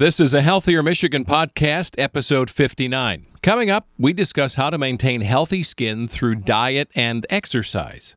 This is a Healthier Michigan podcast, episode 59. Coming up, we discuss how to maintain healthy skin through diet and exercise.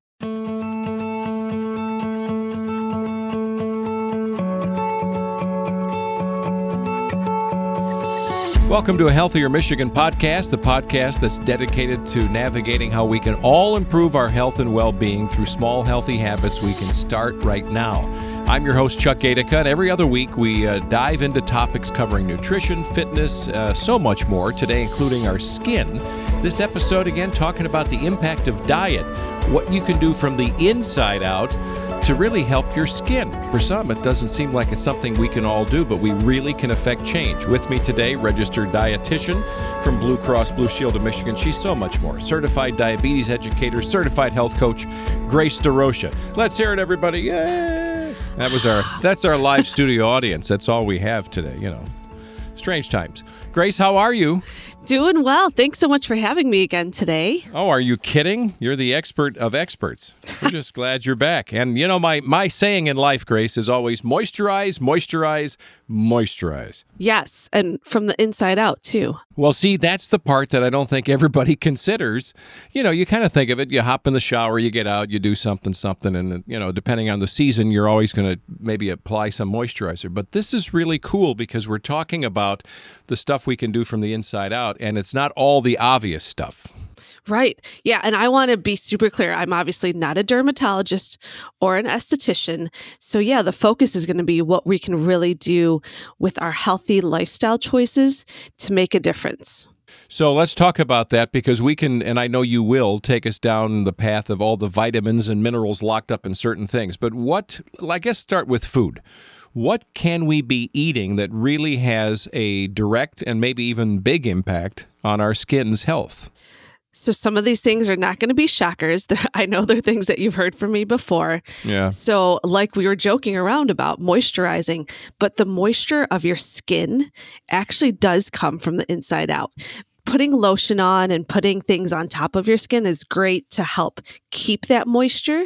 Welcome to a Healthier Michigan podcast, the podcast that's dedicated to navigating how we can all improve our health and well being through small, healthy habits we can start right now. I'm your host, Chuck Gaidica, and every other week we uh, dive into topics covering nutrition, fitness, uh, so much more, today including our skin. This episode, again, talking about the impact of diet, what you can do from the inside out to really help your skin. For some, it doesn't seem like it's something we can all do, but we really can affect change. With me today, registered dietitian from Blue Cross Blue Shield of Michigan. She's so much more. Certified diabetes educator, certified health coach, Grace DeRocha. Let's hear it, everybody. Yay! That was our that's our live studio audience. That's all we have today, you know. Strange times. Grace, how are you? Doing well. Thanks so much for having me again today. Oh, are you kidding? You're the expert of experts. We're just glad you're back. And you know, my my saying in life, Grace, is always moisturize, moisturize, moisturize. Yes, and from the inside out too. Well, see, that's the part that I don't think everybody considers. You know, you kind of think of it, you hop in the shower, you get out, you do something, something, and, you know, depending on the season, you're always going to maybe apply some moisturizer. But this is really cool because we're talking about the stuff we can do from the inside out, and it's not all the obvious stuff. Right. Yeah. And I want to be super clear. I'm obviously not a dermatologist or an esthetician. So, yeah, the focus is going to be what we can really do with our healthy lifestyle choices to make a difference. So let's talk about that because we can, and I know you will, take us down the path of all the vitamins and minerals locked up in certain things. But what, I guess, start with food. What can we be eating that really has a direct and maybe even big impact on our skin's health? So some of these things are not going to be shockers. I know they're things that you've heard from me before. Yeah. So like we were joking around about moisturizing, but the moisture of your skin actually does come from the inside out. Putting lotion on and putting things on top of your skin is great to help keep that moisture,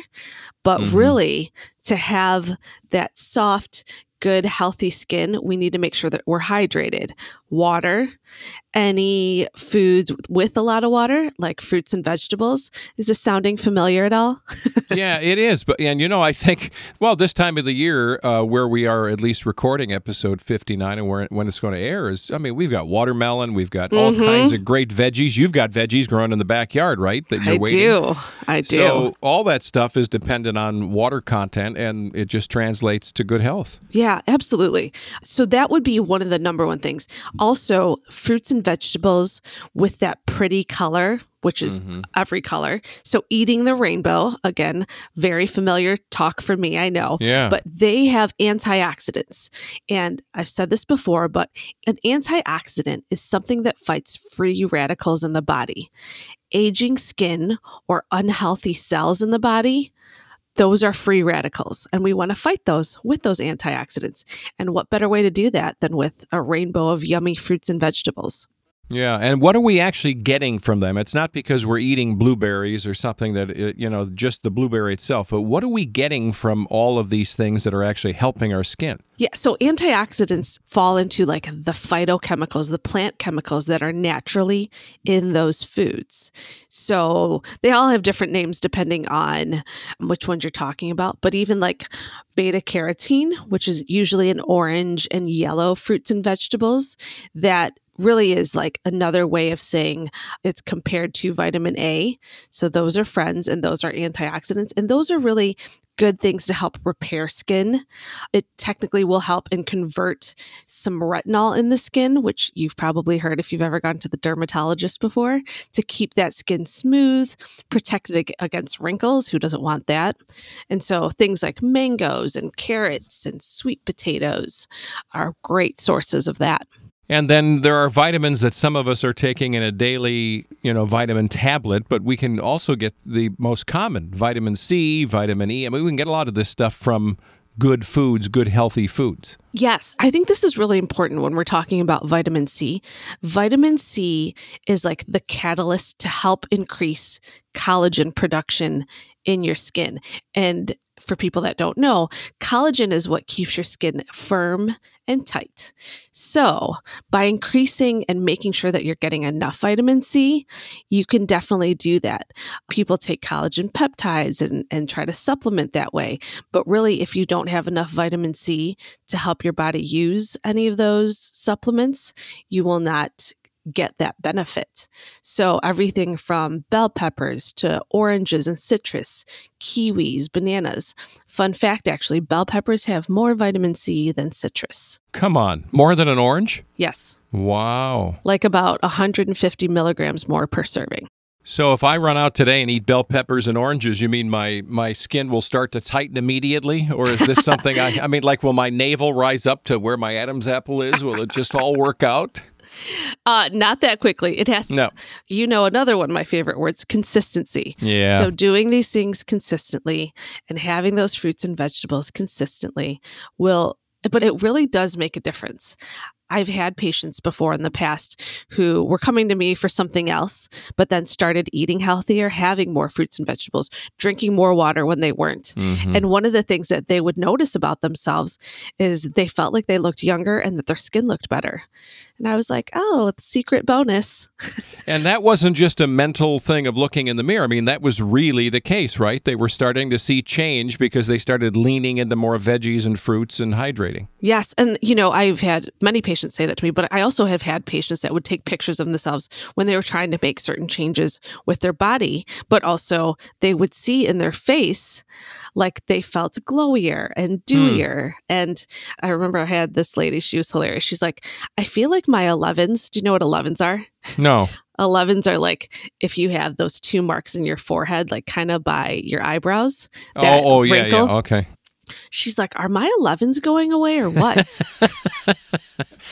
but mm-hmm. really to have that soft, good, healthy skin, we need to make sure that we're hydrated. Water, any foods with a lot of water, like fruits and vegetables. Is this sounding familiar at all? yeah, it is. But and you know, I think well, this time of the year, uh, where we are at least recording episode fifty nine, and where when it's going to air is, I mean, we've got watermelon, we've got all mm-hmm. kinds of great veggies. You've got veggies growing in the backyard, right? That you're I waiting. do. I do. So all that stuff is dependent on water content, and it just translates to good health. Yeah, absolutely. So that would be one of the number one things. Also, fruits and vegetables with that pretty color, which is mm-hmm. every color. So eating the rainbow, again, very familiar talk for me, I know. Yeah. But they have antioxidants. And I've said this before, but an antioxidant is something that fights free radicals in the body. Aging skin or unhealthy cells in the body those are free radicals and we want to fight those with those antioxidants. And what better way to do that than with a rainbow of yummy fruits and vegetables? Yeah, and what are we actually getting from them? It's not because we're eating blueberries or something that uh, you know just the blueberry itself, but what are we getting from all of these things that are actually helping our skin? Yeah, so antioxidants fall into like the phytochemicals, the plant chemicals that are naturally in those foods. So they all have different names depending on which ones you're talking about, but even like beta carotene, which is usually in orange and yellow fruits and vegetables that really is like another way of saying it's compared to vitamin A. So those are friends and those are antioxidants. And those are really good things to help repair skin. It technically will help and convert some retinol in the skin, which you've probably heard if you've ever gone to the dermatologist before, to keep that skin smooth, protected against wrinkles. Who doesn't want that? And so things like mangoes and carrots and sweet potatoes are great sources of that. And then there are vitamins that some of us are taking in a daily, you know, vitamin tablet, but we can also get the most common vitamin C, vitamin E. I mean, we can get a lot of this stuff from good foods, good healthy foods. Yes, I think this is really important when we're talking about vitamin C. Vitamin C is like the catalyst to help increase collagen production in your skin. And for people that don't know, collagen is what keeps your skin firm and tight. So, by increasing and making sure that you're getting enough vitamin C, you can definitely do that. People take collagen peptides and, and try to supplement that way. But really, if you don't have enough vitamin C to help your body use any of those supplements, you will not get that benefit. So, everything from bell peppers to oranges and citrus, kiwis, bananas. Fun fact actually, bell peppers have more vitamin C than citrus. Come on, more than an orange? Yes. Wow. Like about 150 milligrams more per serving. So if I run out today and eat bell peppers and oranges, you mean my my skin will start to tighten immediately, or is this something I? I mean, like, will my navel rise up to where my Adam's apple is? Will it just all work out? Uh, not that quickly. It has to. No. You know, another one of my favorite words consistency. Yeah. So, doing these things consistently and having those fruits and vegetables consistently will, but it really does make a difference. I've had patients before in the past who were coming to me for something else, but then started eating healthier, having more fruits and vegetables, drinking more water when they weren't. Mhm. And one of the things that they would notice about themselves is they felt like they looked younger and that their skin looked better. And I was like, oh, it's secret bonus. And that wasn't just a mental thing of looking in the mirror. I mean, that was really the case, right? They were starting to see change because they started leaning into more veggies and fruits and hydrating. Yes. And, you know, I've had many patients say that to me, but I also have had patients that would take pictures of themselves when they were trying to make certain changes with their body, but also they would see in their face like they felt glowier and hmm. dewier. And I remember I had this lady, she was hilarious. She's like, I feel like my 11s, do you know what 11s are? No. 11s are like if you have those two marks in your forehead, like kind of by your eyebrows. Oh, oh yeah, yeah. Okay. She's like, Are my 11s going away or what?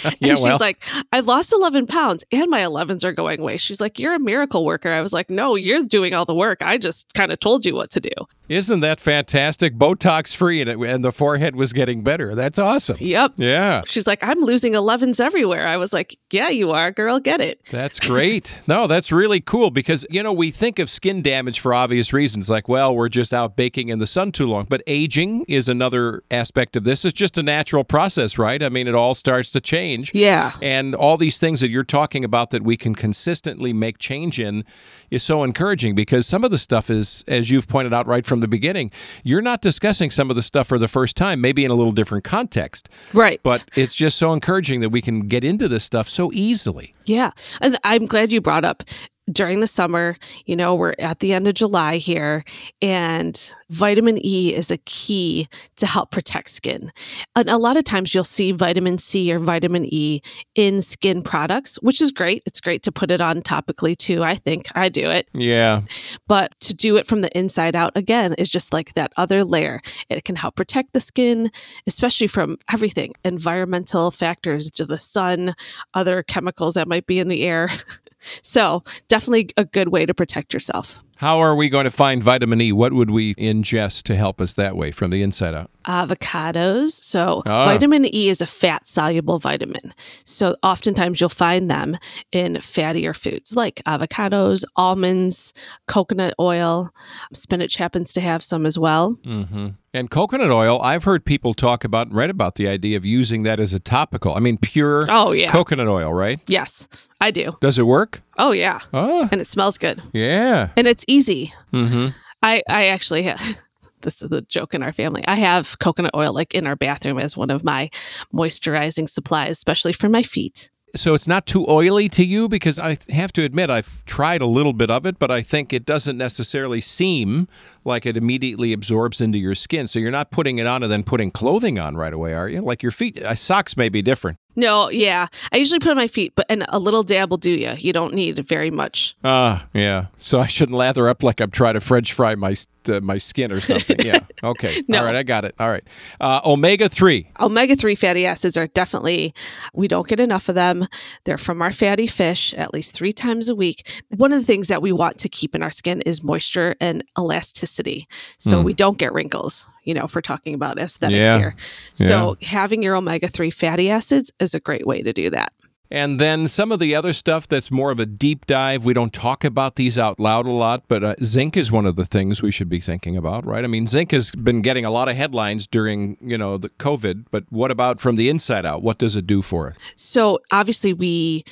and Yeah, she's well. like, I've lost 11 pounds and my 11s are going away. She's like, You're a miracle worker. I was like, No, you're doing all the work. I just kind of told you what to do. Isn't that fantastic? Botox free and, it, and the forehead was getting better. That's awesome. Yep. Yeah. She's like, I'm losing 11s everywhere. I was like, Yeah, you are, girl. Get it. That's great. no, that's really cool because, you know, we think of skin damage for obvious reasons, like, well, we're just out baking in the sun too long. But aging is another aspect of this. It's just a natural process, right? I mean, it all starts to change. Yeah. And all these things that you're talking about that we can consistently make change in is so encouraging because some of the stuff is, as you've pointed out right from the beginning, you're not discussing some of the stuff for the first time, maybe in a little different context. Right. But it's just so encouraging that we can get into this stuff so easily. Yeah. And I'm glad you brought up during the summer, you know, we're at the end of July here, and vitamin E is a key to help protect skin. And a lot of times you'll see vitamin C or vitamin E in skin products, which is great. It's great to put it on topically too. I think I do it. Yeah. But to do it from the inside out again is just like that other layer. It can help protect the skin, especially from everything environmental factors to the sun, other chemicals that might be in the air. so, definitely a good way to protect yourself. How are we going to find vitamin E? What would we ingest to help us that way from the inside out? Avocados. So, Ah. vitamin E is a fat soluble vitamin. So, oftentimes you'll find them in fattier foods like avocados, almonds, coconut oil. Spinach happens to have some as well. Mm-hmm. And coconut oil, I've heard people talk about and read about the idea of using that as a topical. I mean, pure Oh, yeah. coconut oil, right? yes, I do. Does it work? Oh, yeah. Oh, And it smells good. yeah. And it's easy. Mm-hmm. I, I actually have. This is a joke in our family. I have coconut oil like in our bathroom as one of my moisturizing supplies, especially for my feet. So it's not too oily to you because I have to admit I've tried a little bit of it, but I think it doesn't necessarily seem like it immediately absorbs into your skin. So you're not putting it on and then putting clothing on right away, are you? Like your feet, uh, socks may be different. No, yeah. I usually put it on my feet, but and a little dab will do you. You don't need very much. Ah, yeah. So I shouldn't lather up like I'm trying to French fry my uh, my skin or something. Yeah. Okay. No. All right. I got it. All right. Uh, Omega three. Omega 3 fatty acids are definitely, we don't get enough of them. They're from our fatty fish at least three times a week. One of the things that we want to keep in our skin is moisture and elasticity. So we don't get wrinkles, you know, for talking about aesthetics Yeah. here. So having your omega 3 fatty acids is a great way to do that. And then some of the other stuff that's more of a deep dive. We don't talk about these out loud a lot, but uh, zinc is one of the things we should be thinking about, right? I mean, zinc has been getting a lot of headlines during, you know, the COVID, but what about from the inside out? What does it do for us? So obviously we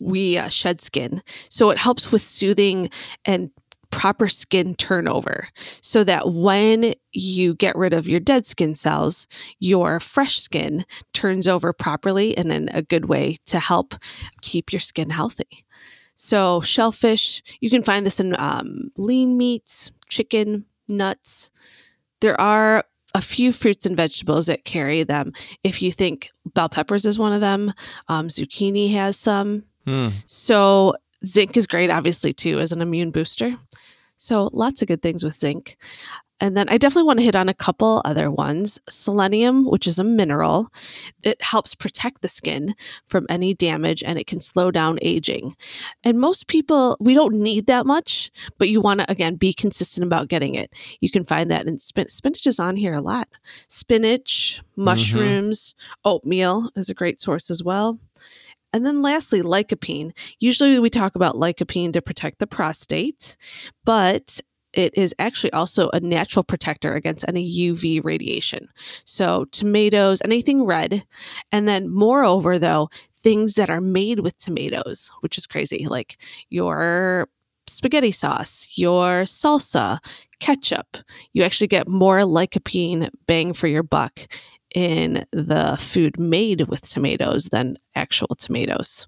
we uh, shed skin. So it helps with soothing and proper skin turnover so that when you get rid of your dead skin cells, your fresh skin turns over properly and in a good way to help keep your skin healthy. So, shellfish, you can find this in um, lean meats, chicken, nuts. There are a few fruits and vegetables that carry them. If you think bell peppers is one of them, um, zucchini has some. Mm. So, zinc is great, obviously, too, as an immune booster. So lots of good things with zinc. And then I definitely want to hit on a couple other ones. Selenium, which is a mineral, it helps protect the skin from any damage and it can slow down aging. And most people, we don't need that much, but you want to, again, be consistent about getting it. You can find that in spin- spinach is on here a lot. Spinach, mm-hmm. mushrooms, mm-hmm. oatmeal is a great source as well. And then lastly, lycopene. Usually we talk about lycopene to protect the prostate, but it is actually also a natural protector against any UV radiation. So, tomatoes, anything red. And then, moreover, though, things that are made with tomatoes, which is crazy, like your spaghetti sauce, your salsa, ketchup, you actually get more lycopene bang for your buck in the food made with tomatoes than actual tomatoes.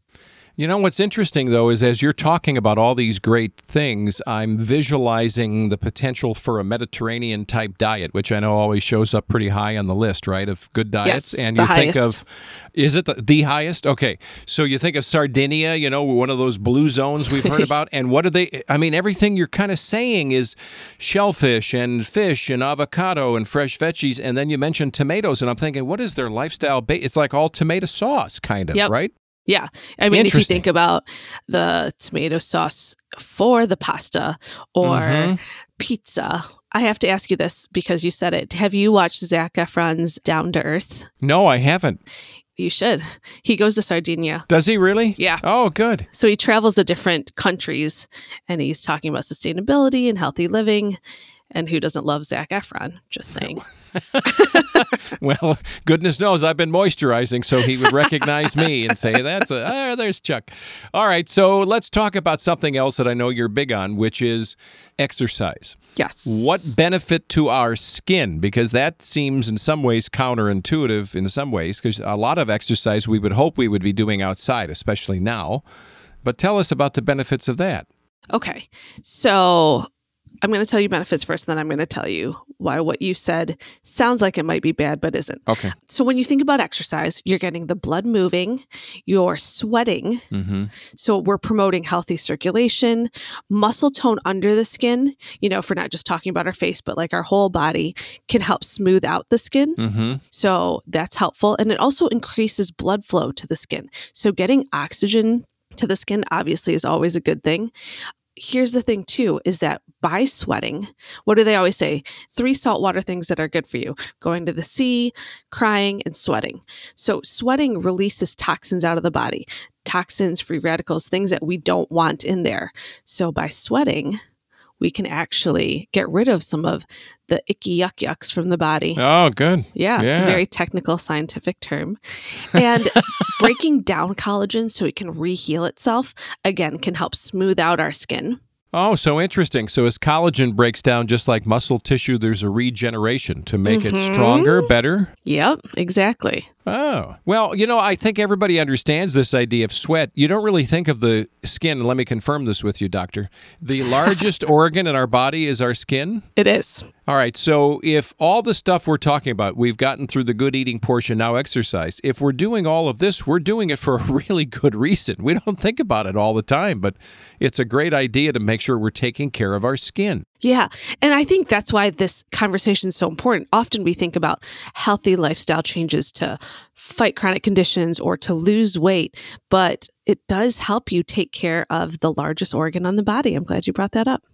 You know, what's interesting though is as you're talking about all these great things, I'm visualizing the potential for a Mediterranean type diet, which I know always shows up pretty high on the list, right, of good diets. Yes, and you highest. think of, is it the, the, highest? Okay. So you think of Sardinia, you know, one of those blue zones we've heard about. and what are they? I mean, everything you're kind of saying is shellfish and fish and avocado and fresh veggies. And then you mentioned tomatoes. And I'm thinking, what is their lifestyle? Ba- it's like all tomato sauce, kind of, yep. right? Yeah. I mean, if you think about the tomato sauce for the pasta or mm-hmm. pizza, I have to ask you this because you said it. Have you watched Zac Efron's Down to Earth? No, I haven't. You should. He goes to Sardinia. Does he really? Yeah. Oh, good. So he travels to different countries and he's talking about sustainability and healthy living. And who doesn't love Zac Efron? Just saying. well, goodness knows I've been moisturizing, so he would recognize me and say, "That's a ah, there's Chuck." All right, so let's talk about something else that I know you're big on, which is exercise. Yes. What benefit to our skin? Because that seems in some ways counterintuitive. In some ways, because a lot of exercise we would hope we would be doing outside, especially now. But tell us about the benefits of that. Okay. So I'm going to tell you benefits first, and then I'm going to tell you why what you said sounds like it might be bad, but isn't. Okay. So when you think about exercise, you're getting the blood moving, you're sweating. Mm-hmm. So we're promoting healthy circulation, muscle tone under the skin. You know, if we're not just talking about our face, but like our whole body can help smooth out the skin. Mm-hmm. So that's helpful. And it also increases blood flow to the skin. So getting oxygen to the skin obviously is always a good thing here's the thing too is that by sweating what do they always say? Three saltwater things that are good for you going to the sea crying and sweating. So sweating releases toxins out of the body toxins free radicals things that we don't want in there. So by sweating we can actually get rid of some of the icky yuck yucks from the body. Oh, good. Yeah, yeah. it's a very technical scientific term. And breaking down collagen so it can reheal itself, again, can help smooth out our skin. Oh, so interesting. So as collagen breaks down just like muscle tissue, there's a regeneration to make mm-hmm. it stronger, better? Yep, exactly. Oh, well, you know, I think everybody understands this idea of sweat. You don't really think of the skin. Let me confirm this with you, doctor. The largest organ in our body is our skin. It is. All right. So, if all the stuff we're talking about, we've gotten through the good eating portion, now exercise. If we're doing all of this, we're doing it for a really good reason. We don't think about it all the time, but it's a great idea to make sure we're taking care of our skin. Yeah. And I think that's why this conversation is so important. Often we think about healthy lifestyle changes to fight chronic conditions or to lose weight, but it does help you take care of the largest organ on the body. I'm glad you brought that up.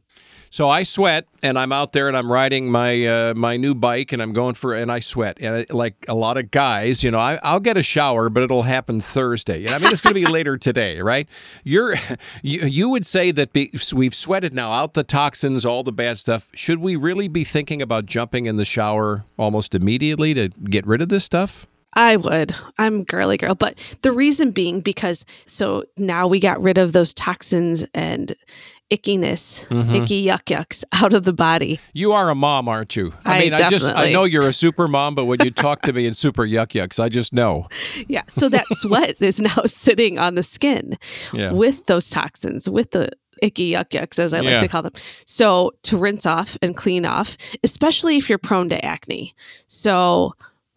So I sweat, and I'm out there, and I'm riding my uh, my new bike, and I'm going for, and I sweat, and I, like a lot of guys, you know, I, I'll get a shower, but it'll happen Thursday. I mean, it's going to be later today, right? You're you, you would say that be, we've sweated now out the toxins, all the bad stuff. Should we really be thinking about jumping in the shower almost immediately to get rid of this stuff? I would. I'm girly girl. But the reason being because so now we got rid of those toxins and ickiness, Mm-hmm. icky yuck yucks out of the body. You are a mom, aren't you? I mean, I just I know you're a super mom, but when you talk to me in super yuck yucks, I just know. Yeah. So that sweat is now sitting on the skin Yeah. with those toxins, with the icky yuck yucks, as I like Yeah. to call them. So to rinse off and clean off, especially if you're prone to acne. So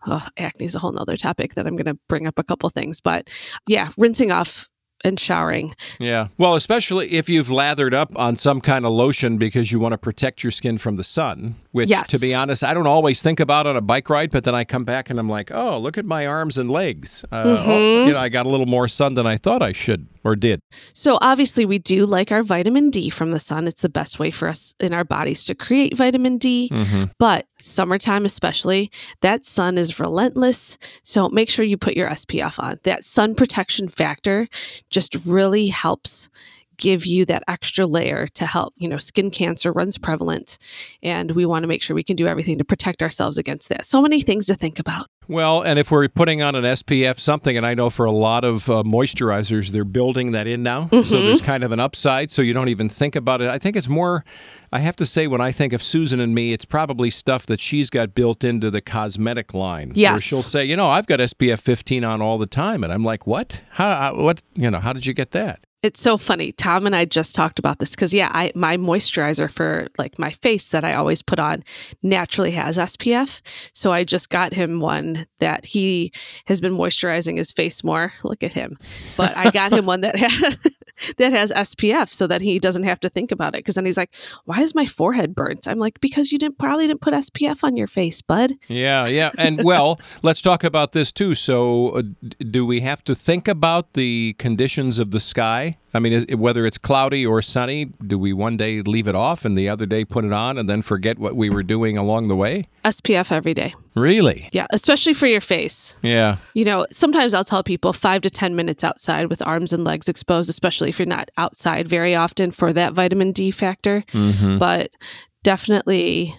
oh, acne is a whole nother topic that I'm going to bring up a couple things. But yeah, rinsing off and showering. Yeah. Well, especially if you've lathered up on some kind of lotion because you want to protect your skin from the sun, which, Yes. to be honest, I don't always think about on a bike ride, but then I come back and I'm like, oh, look at my arms and legs. Uh, oh, you know, I got a little more sun than I thought I should or did. So obviously we do like our vitamin D from the sun. It's the best way for us in our bodies to create vitamin D. But summertime especially, that sun is relentless. So make sure you put your SPF on. That sun protection factor just really helps give you that extra layer to help, you know, skin cancer runs prevalent and we want to make sure we can do everything to protect ourselves against that. So many things to think about. Well, and if we're putting on an SPF something, and I know for a lot of uh, moisturizers, they're building that in now. So there's kind of an upside, so you don't even think about it. I think it's more, I have to say, when I think of Susan and me, it's probably stuff that she's got built into the cosmetic line. Where Yes. she'll say, you know, I've got SPF 15 on all the time. And I'm like, what? How- what, you know, how did you get that? It's so funny. Tom and I just talked about this because yeah, I my moisturizer for like my face that I always put on naturally has SPF. So I just got him one that he has been moisturizing his face more. Look at him. But I got him one that has that has SPF so that he doesn't have to think about it. Because then he's like, "Why is my forehead burnt?" I'm like, "Because you didn't probably didn't put SPF on your face, bud." Yeah, yeah. And well, let's talk about this too. So, uh, do we have to think about the conditions of the sky? I mean, is, whether it's cloudy or sunny, do we one day leave it off and the other day put it on and then forget what we were doing along the way? SPF every day. Really? Yeah, especially for your face. Yeah. You know, sometimes I'll tell people five to 10 minutes outside with arms and legs exposed, especially if you're not outside very often for that vitamin D factor. Mm-hmm. But definitely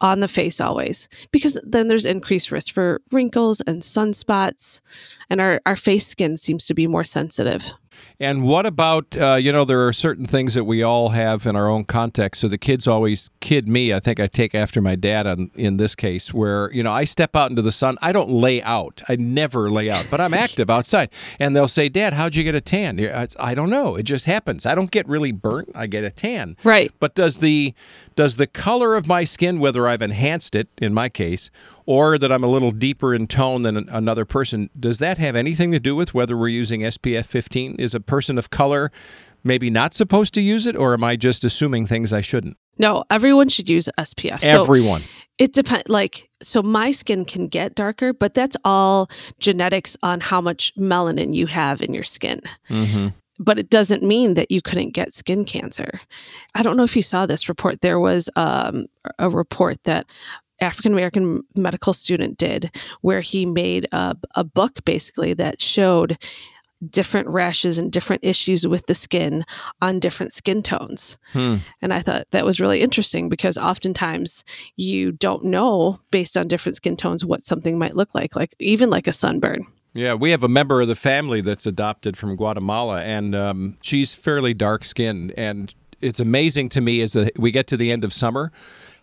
on the face always, because then there's increased risk for wrinkles and sunspots. And our, our face skin seems to be more sensitive. And what about, uh, you know, there are certain things that we all have in our own context. So the kids always kid me. I think I take after my dad on, in this case, where, you know, I step out into the sun. I don't lay out. I never lay out, but I'm active outside. And they'll say, Dad, how'd you get a tan? I don't know. It just happens. I don't get really burnt. I get a tan. Right. But does the does the color of my skin, whether I've enhanced it in my case, or that I'm a little deeper in tone than another person, does that have anything to do with whether we're using SPF 15? Is a person of color maybe not supposed to use it, or am I just assuming things I shouldn't? No, everyone should use SPF. So Everyone. It depends. Like, so my skin can get darker, but that's all genetics on how much melanin you have in your skin. hmm But it doesn't mean that you couldn't get skin cancer. I don't know if you saw this report. There was um, a report that African American medical student did where he made a, a book basically that showed different rashes and different issues with the skin on different skin tones. Hmm. And I thought that was really interesting because oftentimes you don't know based on different skin tones what something might look like, like even like a sunburn. Yeah, we have a member of the family that's adopted from Guatemala, and um, she's fairly dark skinned. And it's amazing to me as we get to the end of summer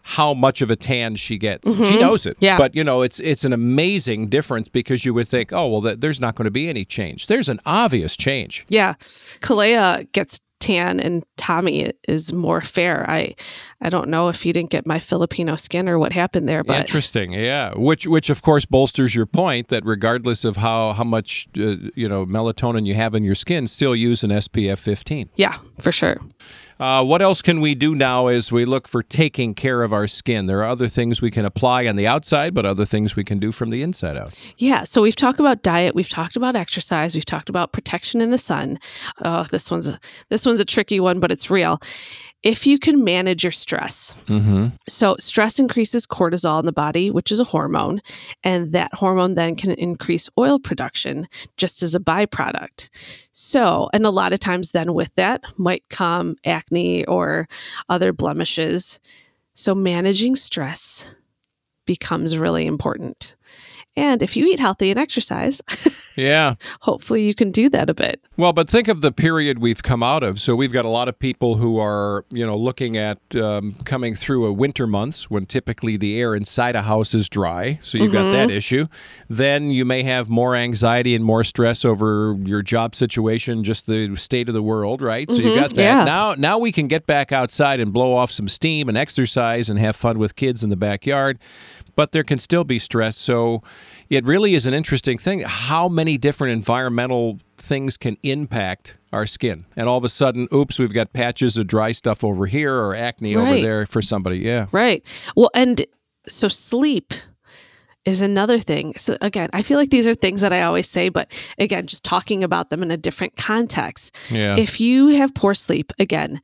how much of a tan she gets. She knows it. Yeah. But, you know, it's it's an amazing difference because you would think, oh, well, th- there's not going to be any change. There's an obvious change. Yeah. Kalea gets tan and Tommy is more fair. I I don't know if he didn't get my Filipino skin or what happened there, but Interesting, yeah. Which, which of course, bolsters your point that regardless of how how much uh, you know melatonin you have in your skin, still use an SPF 15. yeah, for sure. Uh, what else can we do now as we look for taking care of our skin? There are other things we can apply on the outside, but other things we can do from the inside out. Yeah, so we've talked about diet, we've talked about exercise, we've talked about protection in the sun. Oh, this one's a, this one's a tricky one, but it's real. If you can manage your stress. Mm-hmm. So, stress increases cortisol in the body, which is a hormone, and that hormone then can increase oil production just as a byproduct. So, and a lot of times, then with that might come acne or other blemishes. So, managing stress becomes really important. And if you eat healthy and exercise, Yeah. hopefully you can do that a bit. Well, but think of the period we've come out of. So we've got a lot of people who are, you know, looking at um, coming through a winter months when typically the air inside a house is dry. So you've got that issue. Then you may have more anxiety and more stress over your job situation, just the state of the world, right? So you've got that. yeah. Now, now we can get back outside and blow off some steam and exercise and have fun with kids in the backyard. But there can still be stress. So it really is an interesting thing how many different environmental things can impact our skin. And all of a sudden, oops, we've got patches of dry stuff over here or acne over there for somebody. Yeah. Right. Well, and so sleep is another thing. So again, I feel like these are things that I always say, but again, just talking about them in a different context. Yeah. If you have poor sleep, again,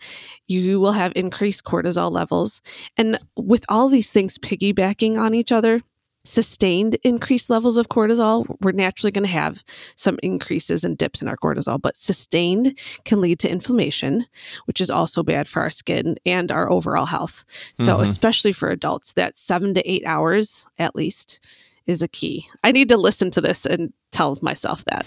you will have increased cortisol levels. And with all these things piggybacking on each other, sustained increased levels of cortisol, we're naturally going to have some increases and dips in our cortisol, but sustained can lead to inflammation, which is also bad for our skin and our overall health. So, Mhm. especially for adults, that seven to eight hours at least is a key. I need to listen to this and tell myself that.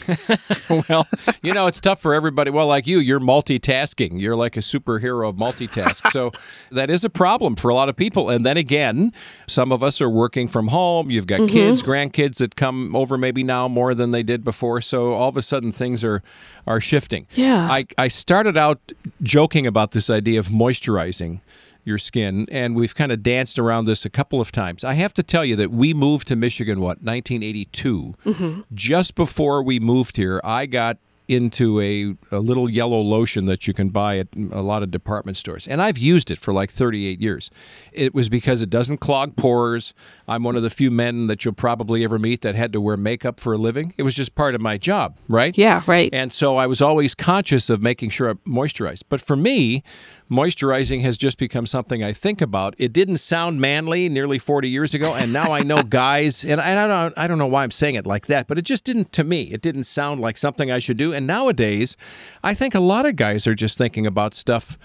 well, you know, it's tough for everybody. Well, like you, you're multitasking. You're like a superhero of multitask. so that is a problem for a lot of people. And then again, some of us are working from home. You've got kids, mm-hmm. grandkids that come over maybe now more than they did before. So all of a sudden things are are shifting. Yeah. I, I started out joking about this idea of moisturizing your skin, and we've kind of danced around this a couple of times. I have to tell you that we moved to Michigan, what, 1982? Mm-hmm. Just before we moved here, I got into a, a little yellow lotion that you can buy at a lot of department stores. And I've used it for like 38 years. It was because it doesn't clog pores. I'm one of the few men that you'll probably ever meet that had to wear makeup for a living. It was just part of my job, right? yeah, right. And so I was always conscious of making sure I moisturized. But for me, moisturizing has just become something I think about. It didn't sound manly nearly 40 years ago, and now I know guys, and I don't, I don't know why I'm saying it like that, but it just didn't to me. It didn't sound like something I should do. And nowadays, I think a lot of guys are just thinking about stuff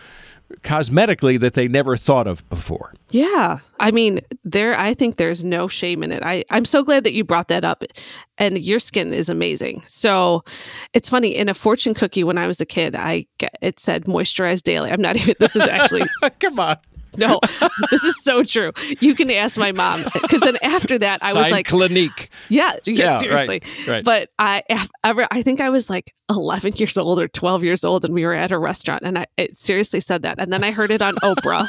cosmetically that they never thought of before. Yeah. I mean, there I think there's no shame in it. I I'm so glad that you brought that up. And your skin is amazing. So, it's funny in a fortune cookie when I was a kid, I get, it said moisturize daily. I'm not even this is actually Come on. no. This is so true. You can ask my mom cuz then after that I was like Clinique. yeah, yeah, Yeah, seriously. right. But I ever I think I was like 11 years old or 12 years old and we were at a restaurant and I it seriously said that and then I heard it on Oprah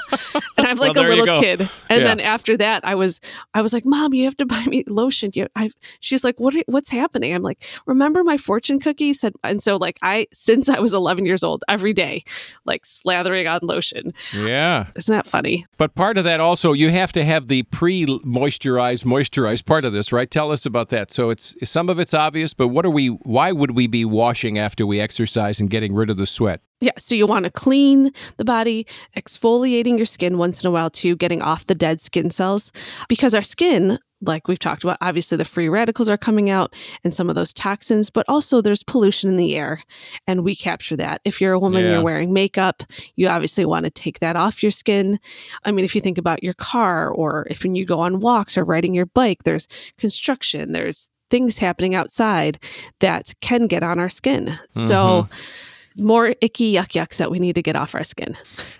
and I'm like Well, a little kid and Yeah. then after that I was I was like mom you have to buy me lotion you I she's like what are- what's happening I'm like remember my fortune cookie said and so like I since I was 11 years old every day like slathering on lotion Yeah. isn't that funny But part of that also, you have to have the pre-moisturized, moisturized part of this, right? Tell us about that. So it's some of it's obvious, but what are we? Why would we be washing after we exercise and getting rid of the sweat? Yeah, so you want to clean the body, exfoliating your skin once in a while too, getting off the dead skin cells because our skin, like we've talked about, obviously the free radicals are coming out and some of those toxins, but also there's pollution in the air and we capture that. If you're a woman, Yeah. you're wearing makeup, you obviously want to take that off your skin. I mean, if you think about your car or if when you go on walks or riding your bike, there's construction, there's things happening outside that can get on our skin. So mm-hmm. More icky yuck yucks that we need to get off our skin.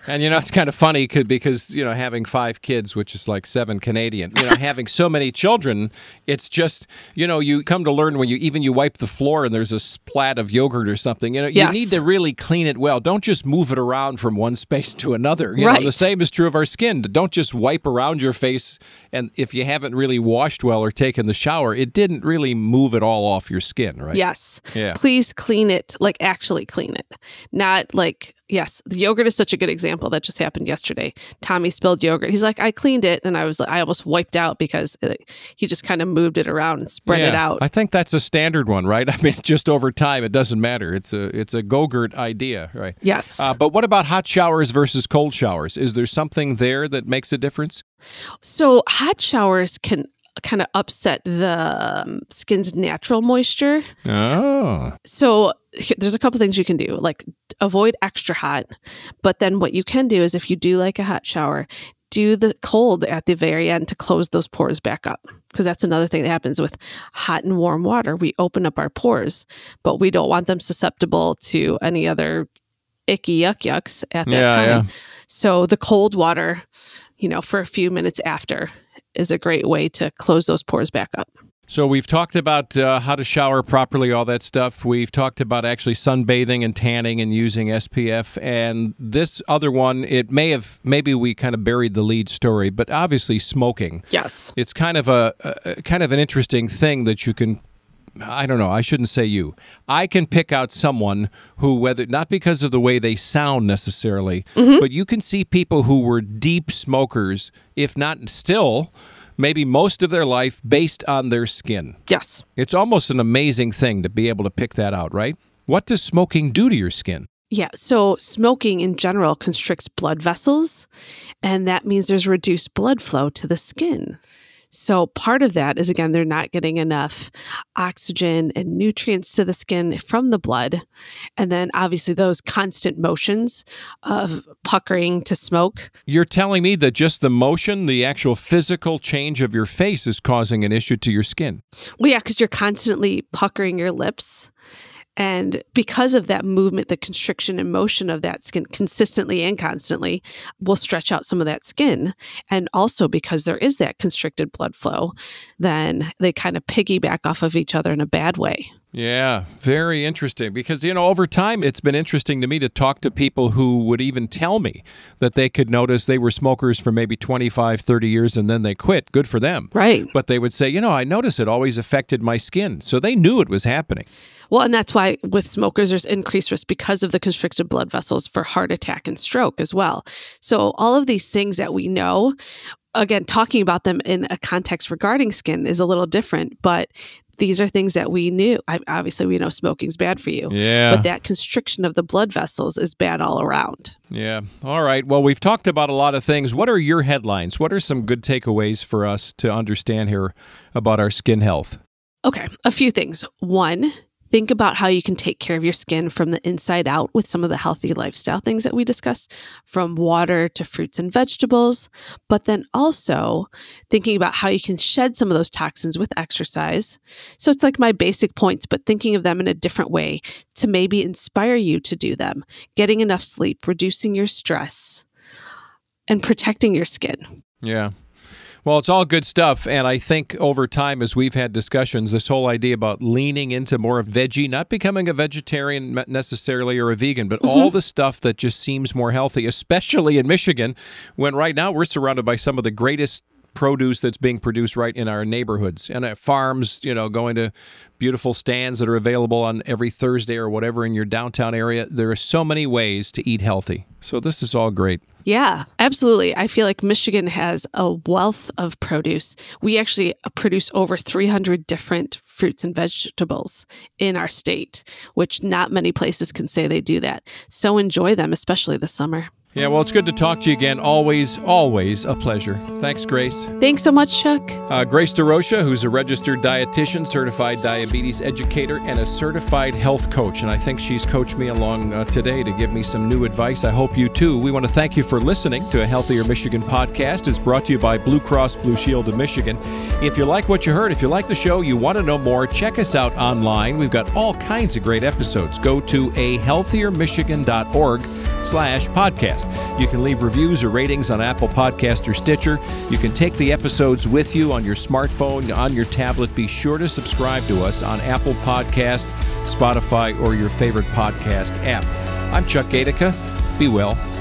And you know, it's kind of funny because you know, having five kids, which is like seven Canadian, you know, having so many children, it's just you know, you come to learn when you even you wipe the floor and there's a splat of yogurt or something. You know, you Yes. need to really clean it well. Don't just move it around from one space to another. You know, Right. the same is true of our skin. Don't just wipe around your face, and if you haven't really washed well or taken the shower, it didn't really move it all off your skin, right? Yes. Yeah. Please clean it, like actually clean it. It. Not like, yes, the yogurt is such a good example. That just happened yesterday. Tommy spilled yogurt. He's like, I cleaned it. And I was like, I almost wiped out because it, he just kind of moved it around and spread yeah, it out. I think that's a standard one, right? I mean, just over time, it doesn't matter. It's a it's a go-gurt idea, right? Yes. Uh, but what about hot showers versus cold showers? Is there something there that makes a difference? So hot showers can kind of upset the um, skin's natural moisture. Oh. So there's a couple things you can do, like avoid extra hot. But then what you can do is if you do like a hot shower, do the cold at the very end to close those pores back up. Because that's another thing that happens with hot and warm water. We open up our pores, but we don't want them susceptible to any other icky yuck yucks at that Yeah, time. yeah. So the cold water, you know, for a few minutes after is a great way to close those pores back up. So we've talked about uh, how to shower properly, all that stuff. We've talked about actually sunbathing and tanning and using SPF. And this other one, it may have maybe we kind of buried the lead story, but obviously smoking. Yes. It's kind of a, a kind of an interesting thing that you can. I don't know. I shouldn't say you. I can pick out someone who, whether not because of the way they sound necessarily, mm-hmm. but you can see people who were deep smokers, if not still, maybe most of their life based on their skin. Yes. It's almost an amazing thing to be able to pick that out, right? What does smoking do to your skin? Yeah. So smoking in general constricts blood vessels, and that means there's reduced blood flow to the skin. So part of that is again, they're not getting enough oxygen and nutrients to the skin from the blood. And then obviously those constant motions of puckering to smoke. You're telling me that just the motion, the actual physical change of your face is causing an issue to your skin. Well, yeah, because you're constantly puckering your lips. And because of that movement, the constriction and motion of that skin consistently and constantly will stretch out some of that skin. And also because there is that constricted blood flow, then they kind of piggyback off of each other in a bad way. Yeah, very interesting because, you know, over time, it's been interesting to me to talk to people who would even tell me that they could notice they were smokers for maybe 25, 30 years and then they quit. Good for them. Right. But they would say, you know, I noticed it always affected my skin. So they knew it was happening. Well, and that's why with smokers, there's increased risk because of the constricted blood vessels for heart attack and stroke as well. So, all of these things that we know, again, talking about them in a context regarding skin is a little different, but these are things that we knew. I, obviously, we know smoking's bad for you, Yeah. but that constriction of the blood vessels is bad all around. Yeah. All right. Well, we've talked about a lot of things. What are your headlines? What are some good takeaways for us to understand here about our skin health? Okay, a few things. One, think about how you can take care of your skin from the inside out with some of the healthy lifestyle things that we discussed, from water to fruits and vegetables. But then also thinking about how you can shed some of those toxins with exercise. So it's like my basic points, but thinking of them in a different way to maybe inspire you to do them. Getting enough sleep, reducing your stress, and protecting your skin. Yeah. Well, it's all good stuff. And I think over time, as we've had discussions, this whole idea about leaning into more of veggie, not becoming a vegetarian necessarily or a vegan, but all mm-hmm. the stuff that just seems more healthy, especially in Michigan, when right now we're surrounded by some of the greatest produce that's being produced right in our neighborhoods and at farms, you know, going to beautiful stands that are available on every Thursday or whatever in your downtown area. There are so many ways to eat healthy. So this is all great. Yeah, absolutely. I feel like Michigan has a wealth of produce. We actually uh, produce over 300 different fruits and vegetables in our state, which not many places can say they do that. So enjoy them, especially this summer. Yeah, well, it's good to talk to you again. Always, always a pleasure. Thanks, Grace. Thanks so much, Chuck. Uh, Grace DeRocha, who's a registered dietitian, certified diabetes educator, and a certified health coach. And I think she's coached me along uh, today to give me some new advice. I hope you too. We want to thank you for listening to a Healthier Michigan podcast. It's brought to you by Blue Cross Blue Shield of Michigan. If you like what you heard, if you like the show, you want to know more, check us out online. We've got all kinds of great episodes. Go to ahealthiermichigan.org slash You can leave reviews or ratings on Apple Podcast or Stitcher. You can take the episodes with you on your smartphone, on your tablet. Be sure to subscribe to us on Apple Podcast, Spotify, or your favorite podcast app. I'm Chuck Gaidica. Be well.